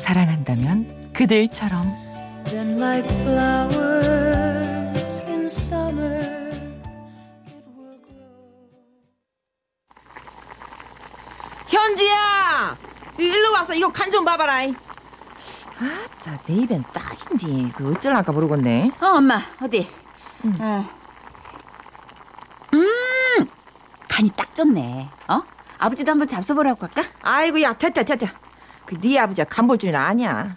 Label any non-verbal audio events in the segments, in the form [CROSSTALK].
사랑한다면 그들처럼 like summer. 현지야! 일로 와서 이거 간 좀 봐봐라. 아따, 내 입엔 딱인데, 그 어쩌려까 모르겠네. 어, 엄마, 어디? 어. 음, 간이 딱 좋네. 어? 아버지도 한번 잡숴보라고 할까? 아이고, 야, 됐다, 됐다. 그, 네 아버지가 간볼 줄은 아냐.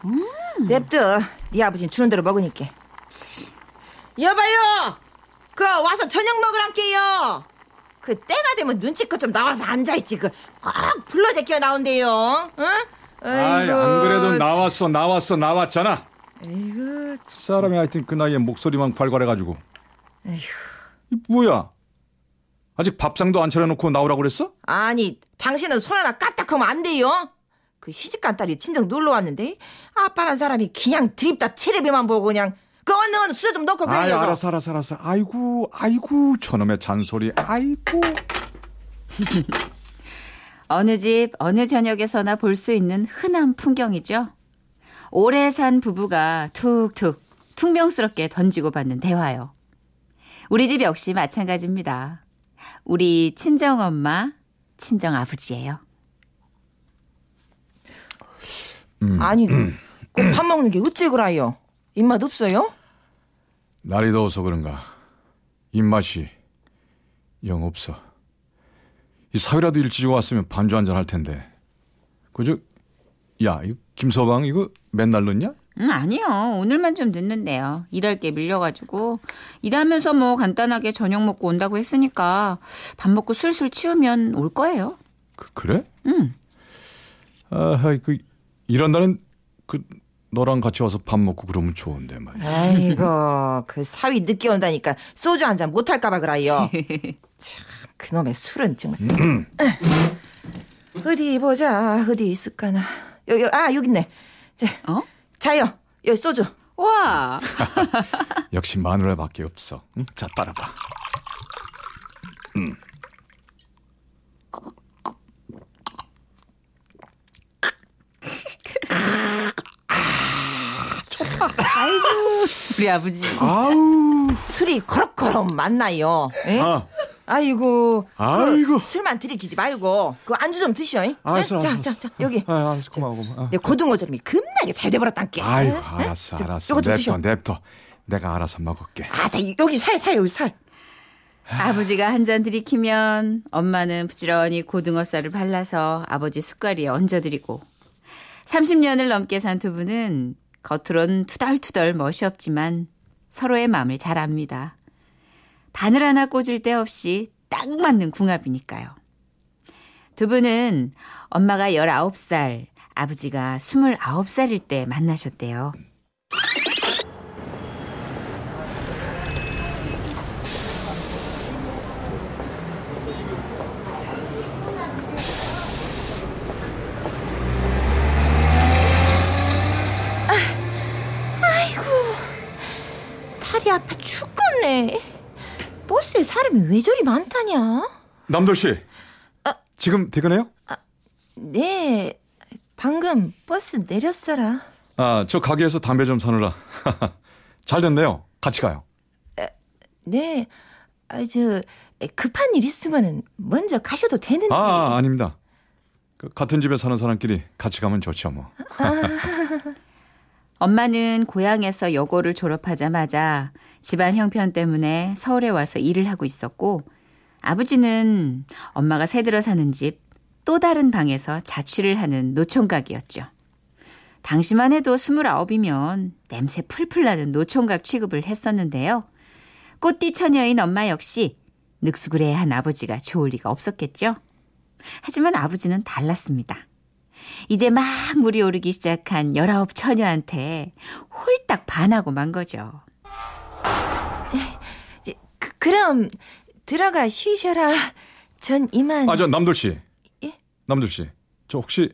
냅둬. 네 아버지는 주는 대로 먹으니까. 여봐요! 그, 와서 저녁 먹으란게요. 그, 때가 되면 눈치껏 좀 나와서 앉아있지. 그, 꼭 불러 제껴 나온대요. 응? 아이 안 그래도 나왔어 나왔어 나왔잖아 아이고, 사람이 하여튼 그 나이에 목소리만 발갈해가지고 에휴. 이 뭐야 아직 밥상도 안 차려놓고 나오라고 그랬어? 아니, 당신은 손 하나 까딱하면 안 돼요? 그 시집간 딸이 친정 놀러 왔는데 아빠란 사람이 그냥 드립다 테레비만 보고 그냥 그 어느 어느 수저 좀 넣고 그래요. 알았어 알았어 알았어 아이고 아이고 저놈의 잔소리 아이고 [LAUGHS] 어느 집, 어느 저녁에서나 볼 수 있는 흔한 풍경이죠. 오래 산 부부가 툭툭, 퉁명스럽게 던지고 받는 대화요. 우리 집 역시 마찬가지입니다. 우리 친정 엄마, 친정 아버지예요. 아니, 꼭밥 먹는 게 어째 그라요? 입맛 없어요? 날이 더워서 그런가 입맛이 영 없어 이 사위라도 일찍 왔으면 반주 한 잔 할 텐데 그저 야 김서방 이거 맨날 넣냐? 음, 아니요. 오늘만 좀 늦는데요. 일할 게 밀려가지고. 일하면서 뭐 간단하게 저녁 먹고 온다고 했으니까 밥 먹고 술술 치우면 올 거예요. 그, 그래? 응. 아, 그 이런 날은 그 너랑 같이 와서 밥 먹고 그러면 좋은데 말이야. 아이고, 그 사위 늦게 온다니까 소주 한 잔 못 할까봐 그라요. [LAUGHS] 참, 그놈의 술은 정말. 어디 보자, 어디 있을까나. 여, 여, 아, 여기 있네. 자, 어? 자요, 여기 소주. 와. [LAUGHS] 역시 마누라밖에 없어. 응? 자 따라봐. 우리 아버지. 아우. 술이 거럭거럭 맞나요? 예? 아, 아이고, 아이고. 그 술만 들이키지 말고 그 안주 좀 드셔. 잉? 알았어, 예? 자, 알았어. 자, 자, 여기. 아, 알았어, 고마워, 고마워. 아. 내 고등어절임이 겁나게 잘 돼버렸단께. 아이고, 예? 알았어, 자, 알았어. 요거 좀 드셔. 냅둬, 냅둬. 내가 알아서 먹을게. 아, 다 여기 살, 살, 여기 살. 아버지가 한 잔 들이키면 엄마는 부지런히 고등어살을 발라서 아버지 숟가리에 얹어드리고 30년을 넘게 산 두 분은 겉으론 투덜투덜 멋이 없지만 서로의 마음을 잘 압니다. 바늘 하나 꽂을 데 없이 딱 맞는 궁합이니까요. 두 분은 엄마가 19살, 아버지가 29살일 때 만나셨대요. 팔이 아파 죽겠네. 버스에 저리 많다냐? 남돌 씨. 지금 퇴근해요? 네, 방금 버스 내렸어라. 아, 저 가게에서 담배 좀 사느라. [LAUGHS] 잘 됐네요. 같이 가요. 네, 아, 저, 급한 일 있으면은 먼저 가셔도 되는데. 아, 아닙니다. 그 같은 집에 사는 사람끼리 같이 가면 좋죠, 뭐. 엄마는 고향에서 여고를 졸업하자마자 집안 형편 때문에 서울에 와서 일을 하고 있었고 아버지는 엄마가 새들어 사는 집 또 다른 방에서 자취를 하는 노총각이었죠. 당시만 해도 29이면 냄새 풀풀 나는 노총각 취급을 했었는데요. 꽃띠 처녀인 엄마 역시 늑수그레한 아버지가 좋을 리가 없었겠죠. 하지만 아버지는 달랐습니다. 이제 막 물이 오르기 시작한 열아홉 처녀한테 홀딱 반하고 만 거죠. 그, 그럼 들어가 쉬셔라. 전 이만. 아, 저 남돌 씨. 예? 남돌 씨. 저 혹시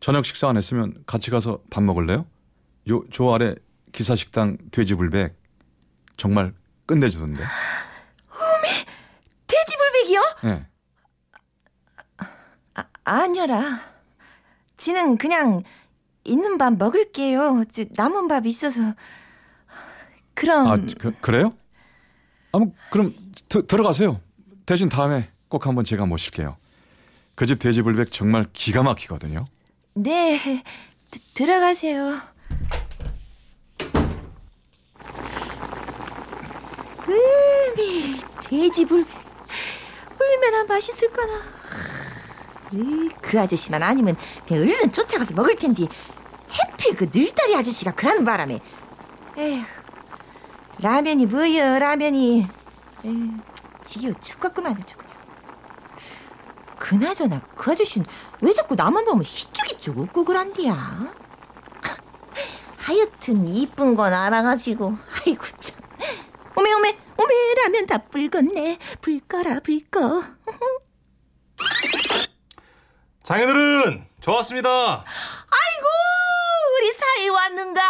저녁 식사 안 했으면 같이 가서 밥 먹을래요? 요, 저 아래 기사식당 돼지불백 정말 끝내주던데. 돼지불백이요? 예. 아니라. 지는 그냥 있는 밥 먹을게요. 저 남은 밥 있어서. 그럼 아, 그, 그래요? 아, 뭐, 그럼 드, 들어가세요. 대신 다음에 꼭 한번 제가 모실게요. 그 집 돼지불백 정말 기가 막히거든요. 네 드- 들어가세요. 음이 돼지불백 얼마나 맛있을까나. 으, 그 아저씨만 아니면 그냥 얼른 쫓아가서 먹을 텐데 해필 그 늘다리 아저씨가 그러는 바람에. 에휴 라면이 뭐여 라면이. 지겨워 죽겠구만 아주 그나저나 그 아저씨는 왜 자꾸 나만 보면 희죽희죽 웃고 그란디야? [LAUGHS] 하여튼 이쁜 건 알아가지고. 아이고 참. 오메 오메 오메 라면 다 불겄네. 불꺼라 불꺼 장인어른 저 왔습니다. 아이고 우리 사이 왔는가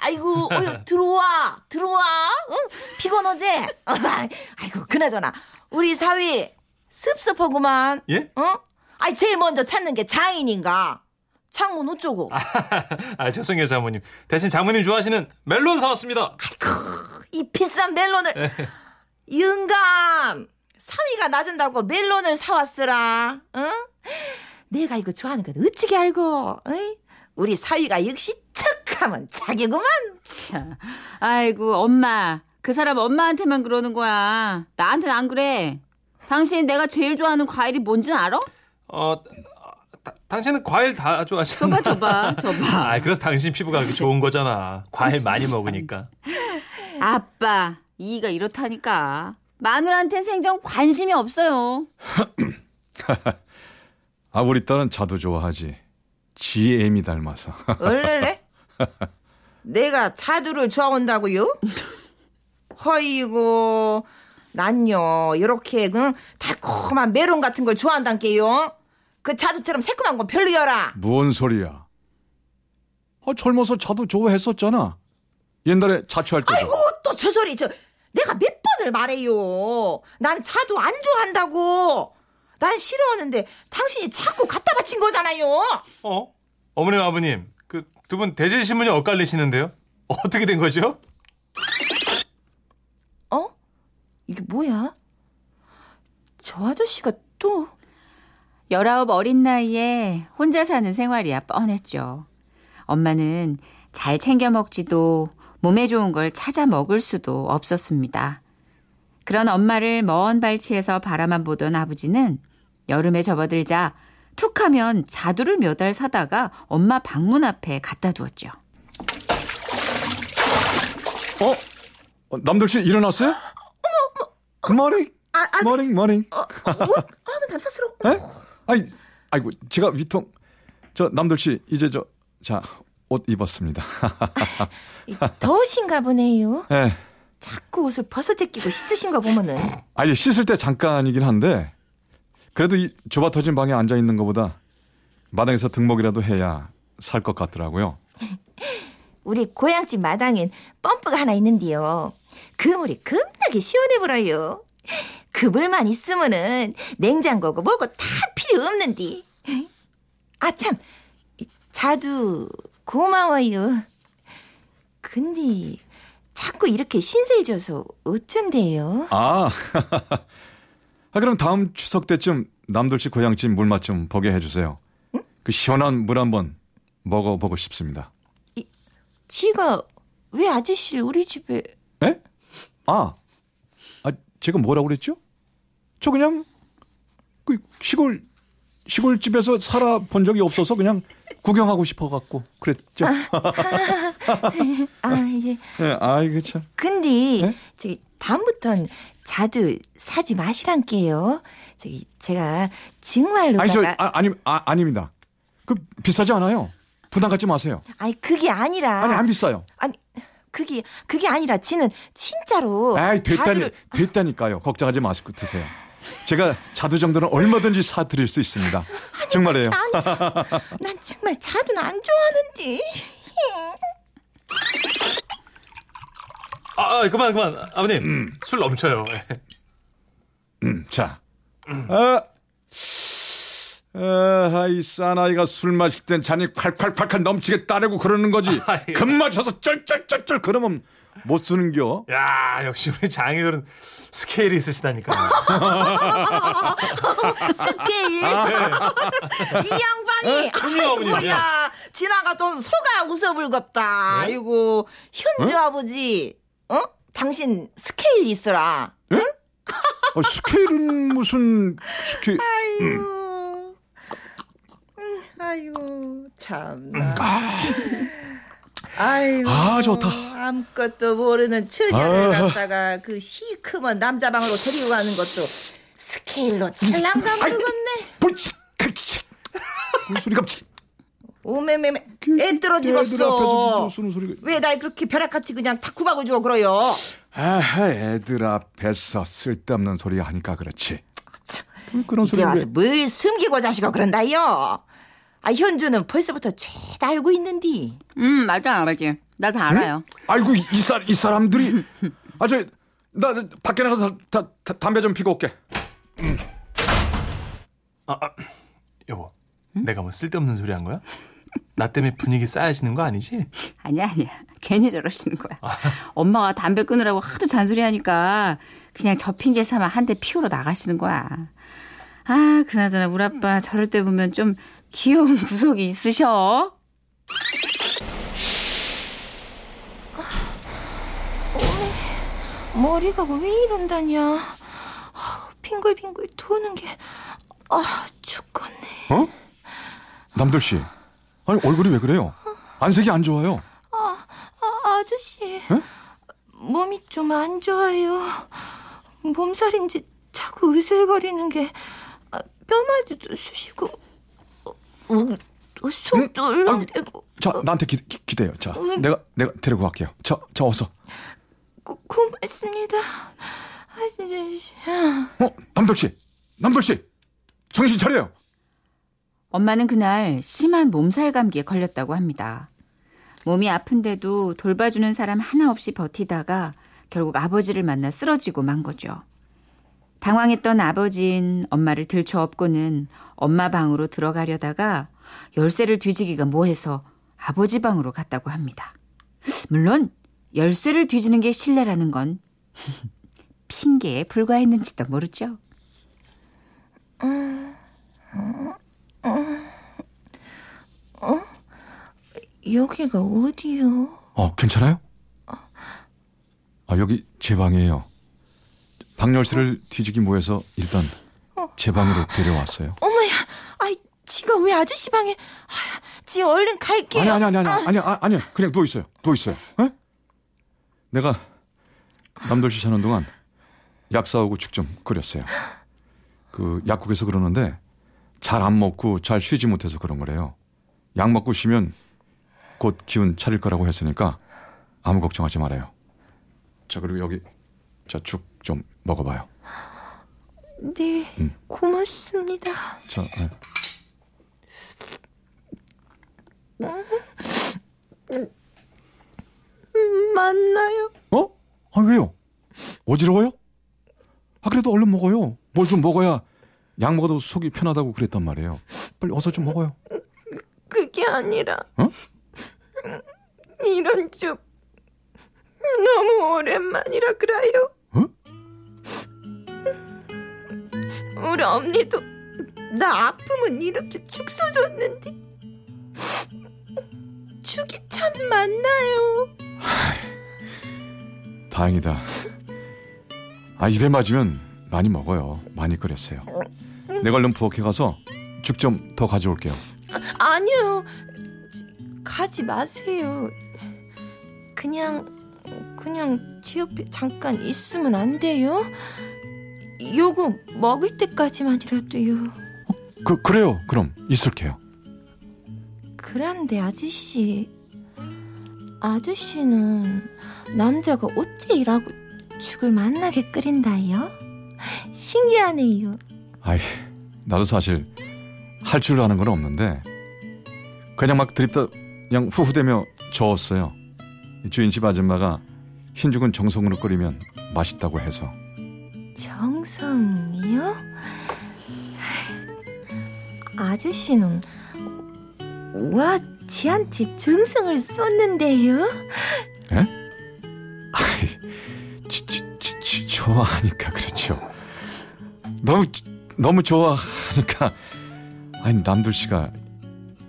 아이고 어여 들어와 들어와 응? 피곤하지 아이고 그나저나 우리 사위 습습하구만 예? 어? 아이 제일 먼저 찾는 게 장인인가 창문 어쩌고 [LAUGHS] 아 죄송해요 장모님. 대신 장모님 좋아하시는 멜론 사왔습니다. 이 비싼 멜론을 영감 사위가 낮은다고 멜론을 사왔으라 응? 내가 이거 좋아하는 건 어찌게 알고 어이? 우리 사위가 역시 척하면 자기구만 참. 아이고, 엄마. 그 사람 엄마한테만 그러는 거야. 나한테는 안 그래. 당신 내가 제일 좋아하는 과일이 뭔지 알아? 어 다- 당신은 과일 다 좋아하시나? 줘봐, 줘봐, [LAUGHS] 줘봐. 아 그래서 당신 피부가 그렇게 좋은 거잖아. 과일 많이 먹으니까. 아빠, 이가 이렇다니까. 마누라한텐 생전 관심이 없어요. [LAUGHS] 아, 우리 딸은 자두 좋아하지. GM이 닮아서. 얼렐래? [LAUGHS] 내가 자두를 좋아한다고요? 허이고 난요 이렇게 그 달콤한 메론 같은 걸 좋아한단게요 그 자두처럼 새콤한 건 별로여라 뭔 소리야? 아, 젊어서 자두 좋아했었잖아. 옛날에 자취할 때도. 아이고 또 저 소리 저 내가 몇 번을 말해요 난 자두 안 좋아한다고 난 싫어하는데 당신이 자꾸 갖다 바친 거잖아요 어? 어머님 아버님 그 두 분 대질 신문이 엇갈리시는데요? 어떻게 된 거죠? 어? 이게 뭐야? 저 아저씨가 또19 어린 나이에 혼자 사는 생활이야 뻔했죠. 엄마는 잘 챙겨 먹지도 몸에 좋은 걸 찾아 먹을 수도 없었습니다. 그런 엄마를 먼 발치에서 바라만 보던 아버지는 여름에 접어들자 툭 하면 자두를 몇 알 사다가 엄마 방문 앞에 갖다 두었죠. 어? 어, 남들 씨 일어났어요? Good morning. 아, 아저씨. Morning morning. 어, 어, 옷 하면 남사스러워 에? 아이, 아이고, 제가 웃통 저 남들 씨 이제 저 자, 옷 입었습니다. [LAUGHS] 더우신가 보네요 예. 자꾸 옷을 벗어 제끼고 씻으신 거 보면은 아니 씻을 때 잠깐이긴 한데 그래도 이 좁아 터진 방에 앉아 있는 것보다 마당에서 등목이라도 해야 살 것 같더라고요. [LAUGHS] 우리 고향집 마당엔 펌프가 하나 있는데요. 그 물이 겁나게 시원해 보여요. 그 물만 있으면은 냉장고고 뭐고 다 필요 없는디. 아 참, 자두 고마워요. 근데 자꾸 이렇게 신세 져서 어쩐데요? 아, [LAUGHS] 아 그럼 다음 추석 때쯤 남들 씨 고향집 물맛 좀 보게 해주세요. 그 시원한 물 한번 먹어보고 싶습니다. 지가 왜 아저씨를 우리 집에 에? 아, 아 제가 뭐라고 그랬죠? 저 그냥 그 시골 시골 집에서 살아 본 적이 없어서 그냥 구경하고 싶어 갖고 그랬죠. 아 예. 네, 아이고 참. 근데 네? 저기 다음부턴 자주 사지 마시란게요. 저기 제가 정말로 아니 저 아, 아니 아, 아닙니다. 그 비싸지 않아요. 부담 갖지 마세요. 아니 그게 아니라 아니 안 비싸요. 아니 그게 그게 아니라 지는 진짜로 아이 됐다니 다들- 됐다니까요. 걱정하지 마시고 드세요. 제가 자두 정도는 얼마든지 사 드릴 수 있습니다. 정말이에요. 난 정말 자두는 안 좋아하는데 아, 아, 그만 그만 아버님 술 넘쳐요. 음, 자, 아, 아, 이 사나이가 술 마실 땐 잔이 콸콸콸콸 넘치게 따르고 그러는 거지. 아이고. 금 맞춰서 쩔쩔쩔쩔 그러면 못 쓰는겨. 야 역시 우리 장인어른 스케일이 있으시다니까. [LAUGHS] 스케일 아. 이 양반이 그럼요. 아이고야 지나가던 소가 웃어 불겄다 아이고 현주 아버지 어? 당신 스케일 있어라. 어, 스케일은 무슨 스케일? 아이고 음, 아이고 참나 아이고 아, 좋다. 아무것도 모르는 처녀를 아. 갖다가 그 시커먼 남자 방으로 데리고 가는 것도 스케일로 찰랑 가버리겠네. 뭐지? 무슨 소리가 치- 오메메메 애 애들 떨어지겠어? 왜 날 그렇게 벼락같이 그냥 다 구박을 그러요 아, 애들 앞에서 쓸데없는 소리 하니까 그렇지. 참, 뭐 그런 이제 소리 와서 뭘 숨기고 자시고 그런다요 아 현주는 벌써부터 죄다 알고 있는디 음, 맞아, 아버지. 나 다 알아요. 아이고 이, 이, 사, 이 사람들이 아저 나 밖에 나가서 다, 다, 담배 좀 피고 올게. 아, 아, 여보, 내가 뭐 쓸데없는 소리 한 거야? 나 때문에 분위기 쌓여지는 거 아니지? 아니야, 아니야. 괜히 저러시는 거야. 엄마가 담배 끊으라고 하도 잔소리 하니까 그냥 저 핑계 삼아 한 대 피우러 나가시는 거야. 아, 그나저나 우리 아빠 저럴 때 보면 좀 귀여운 [LAUGHS] 구석이 있으셔. 머리가 뭐왜 이런다냐 아, 빙글빙글 도는 게 아 죽겠네 어? 남들 씨, 아니 얼굴이 왜 그래요? 안색이 안 좋아요. 아, 아저씨 몸이 좀 안 좋아요 몸살인지 자꾸 으슬거리는 게 아, 뼈마디도 쑤시고 어, 어, 속도 울렁대고 자 나한테 기, 기, 기 대요. 자 음. 내가 내가 데리고 갈게요. 저, 저 어서. 고, 고맙습니다 아저씨 어 남들 씨, 남들 씨, 정신 차려요. 엄마는 그날 심한 몸살 감기에 걸렸다고 합니다. 몸이 아픈데도 돌봐주는 사람 하나 없이 버티다가 결국 아버지를 만나 쓰러지고 만 거죠. 당황했던 아버진 엄마를 들쳐 업고는 엄마 방으로 들어가려다가 열쇠를 뒤지기가 뭐해서 아버지 방으로 갔다고 합니다. 물론 열쇠를 뒤지는 게 신뢰라는 건 [LAUGHS] 핑계에 불과했는지도 모르죠. 여기가 어디요? 어 괜찮아요? 아 여기 제 방이에요. 방 열쇠를 뒤지기 뭐해서 일단 제 방으로 데려왔어요. 어머야, 아이, 지가 왜 아저씨 방에? 아, 지 얼른 갈게요. 아니 아니 아니 아니 아니 아니 아니 그냥 누워 있어요. 누워 있어요. 에? 내가 남들 씨 사는 동안 약 사오고 죽 좀 끓였어요. 그 약국에서 그러는데 잘 안 먹고 잘 쉬지 못해서 그런 거래요. 약 먹고 쉬면 곧 기운 차릴 거라고 했으니까 아무 걱정하지 말아요. 자 그리고 여기 자 죽 좀 먹어봐요. 네, 음. 고맙습니다. 자 네. 맞나요? 어? 아 왜요? 어지러워요? 아 그래도 얼른 먹어요. 뭘 좀 먹어야 약 먹어도 속이 편하다고 그랬단 말이에요. 빨리 어서 좀 먹어요. 그게 아니라. 어? 이런 쭉 너무 오랜만이라 그래요. 어? 우리 언니도 나 아프면 이렇게 죽 써줬는데 죽이 참 많나요? 다행이다. 아 입에 맞으면 많이 먹어요. 많이 끓였어요. 내가 얼른 부엌에 가서 죽 좀 더 가져올게요. 아 니요. 가지 마세요. 그냥 그냥 지 옆에 잠깐 있으면 안 돼요? 요거 먹을 때까지만이라도요. 그 그래요. 그럼 있을게요. 그런데 아저씨, 아저씨는 남자가 어째 일하고 죽을 만나게 끓인다요? 신기하네요. 아이, 나도 사실 할 줄 아는 건 없는데 그냥 막 드립다 그냥 후후대며 저었어요. 이 주인집 아줌마가 흰죽은 정성으로 끓이면 맛있다고 해서 정성이요? 아저씨는 와 지한테 정성을 쏟는데요? 예? 아이, 지, 지, 지, 지, 좋아하니까 그렇죠. 너무 너무 좋아하니까 아니 남들 씨가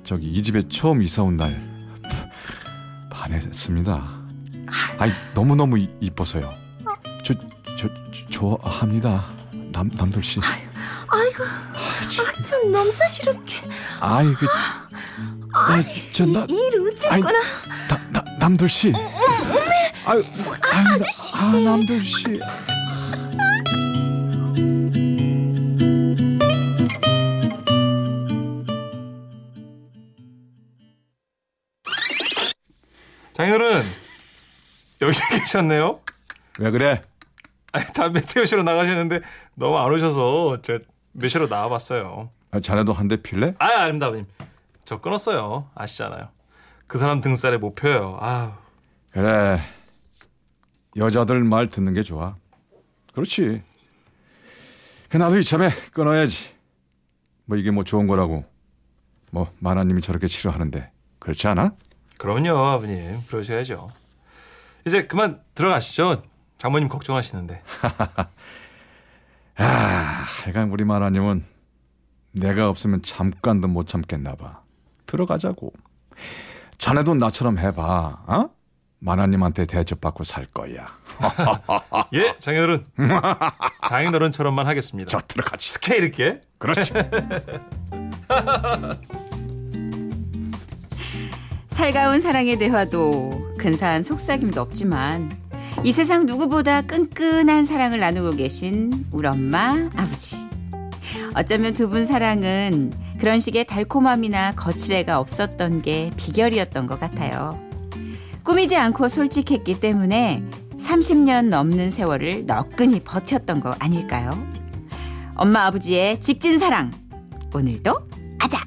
저기 이 집에 처음 이사 온 날 반했습니다. 아니 너무 너무 이뻐서요. 저, 저, 저 좋아합니다. 남 남들 씨. 아이고, 아, 좀 넘사시럽게. 아이 그. 아니, 저나 이, 일 아이, 어쨌거나. 나, 나, 남들 씨. 아유, 아유, 아저씨. 아, 남들 씨. 여기 계셨네요. 왜 그래? 아니 담배 태우시러 나가시는데 너무 안 오셔서 제가 매시러 나와봤어요. 아, 자네도 한 대 필래? 아 아닙니다 아버님. 저 끊었어요. 아시잖아요. 그 사람 등살에 못 펴요. 아우. 그래. 여자들 말 듣는 게 좋아. 그렇지. 그 나도 이참에 끊어야지. 뭐 이게 뭐 좋은 거라고. 뭐 마나님이 저렇게 싫어하는데 그렇지 않아? 그럼요 아버님. 그러셔야죠. 이제 그만 들어가시죠. 장모님 걱정하시는데. [LAUGHS] 아, 하여간 우리 마나님은 내가 없으면 잠깐도 못 참겠나 봐. 들어가자고. 자네도 나처럼 해봐. 어? 마나님한테 대접받고 살 거야. [LAUGHS] 예, 장인어른. 장인어른처럼만 하겠습니다. 자, 들어가지. 스케일 있게. 그렇지. [LAUGHS] 살가운 사랑의 대화도 근사한 속삭임도 없지만 이 세상 누구보다 끈끈한 사랑을 나누고 계신 우리 엄마, 아버지. 어쩌면 두 분 사랑은 그런 식의 달콤함이나 거칠애가 없었던 게 비결이었던 것 같아요. 꾸미지 않고 솔직했기 때문에 30년 넘는 세월을 너끈히 버텼던 거 아닐까요? 엄마, 아버지의 직진 사랑. 오늘도 아자!